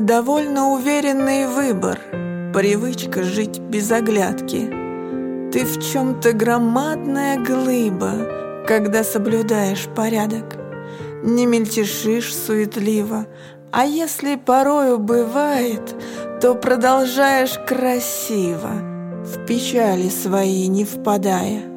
Довольно уверенный выбор, привычка жить без оглядки. Ты в чем-то громадная глыба, когда соблюдаешь порядок. Не мельтешишь суетливо, а если порою бывает, то продолжаешь красиво, в печали свои не впадая.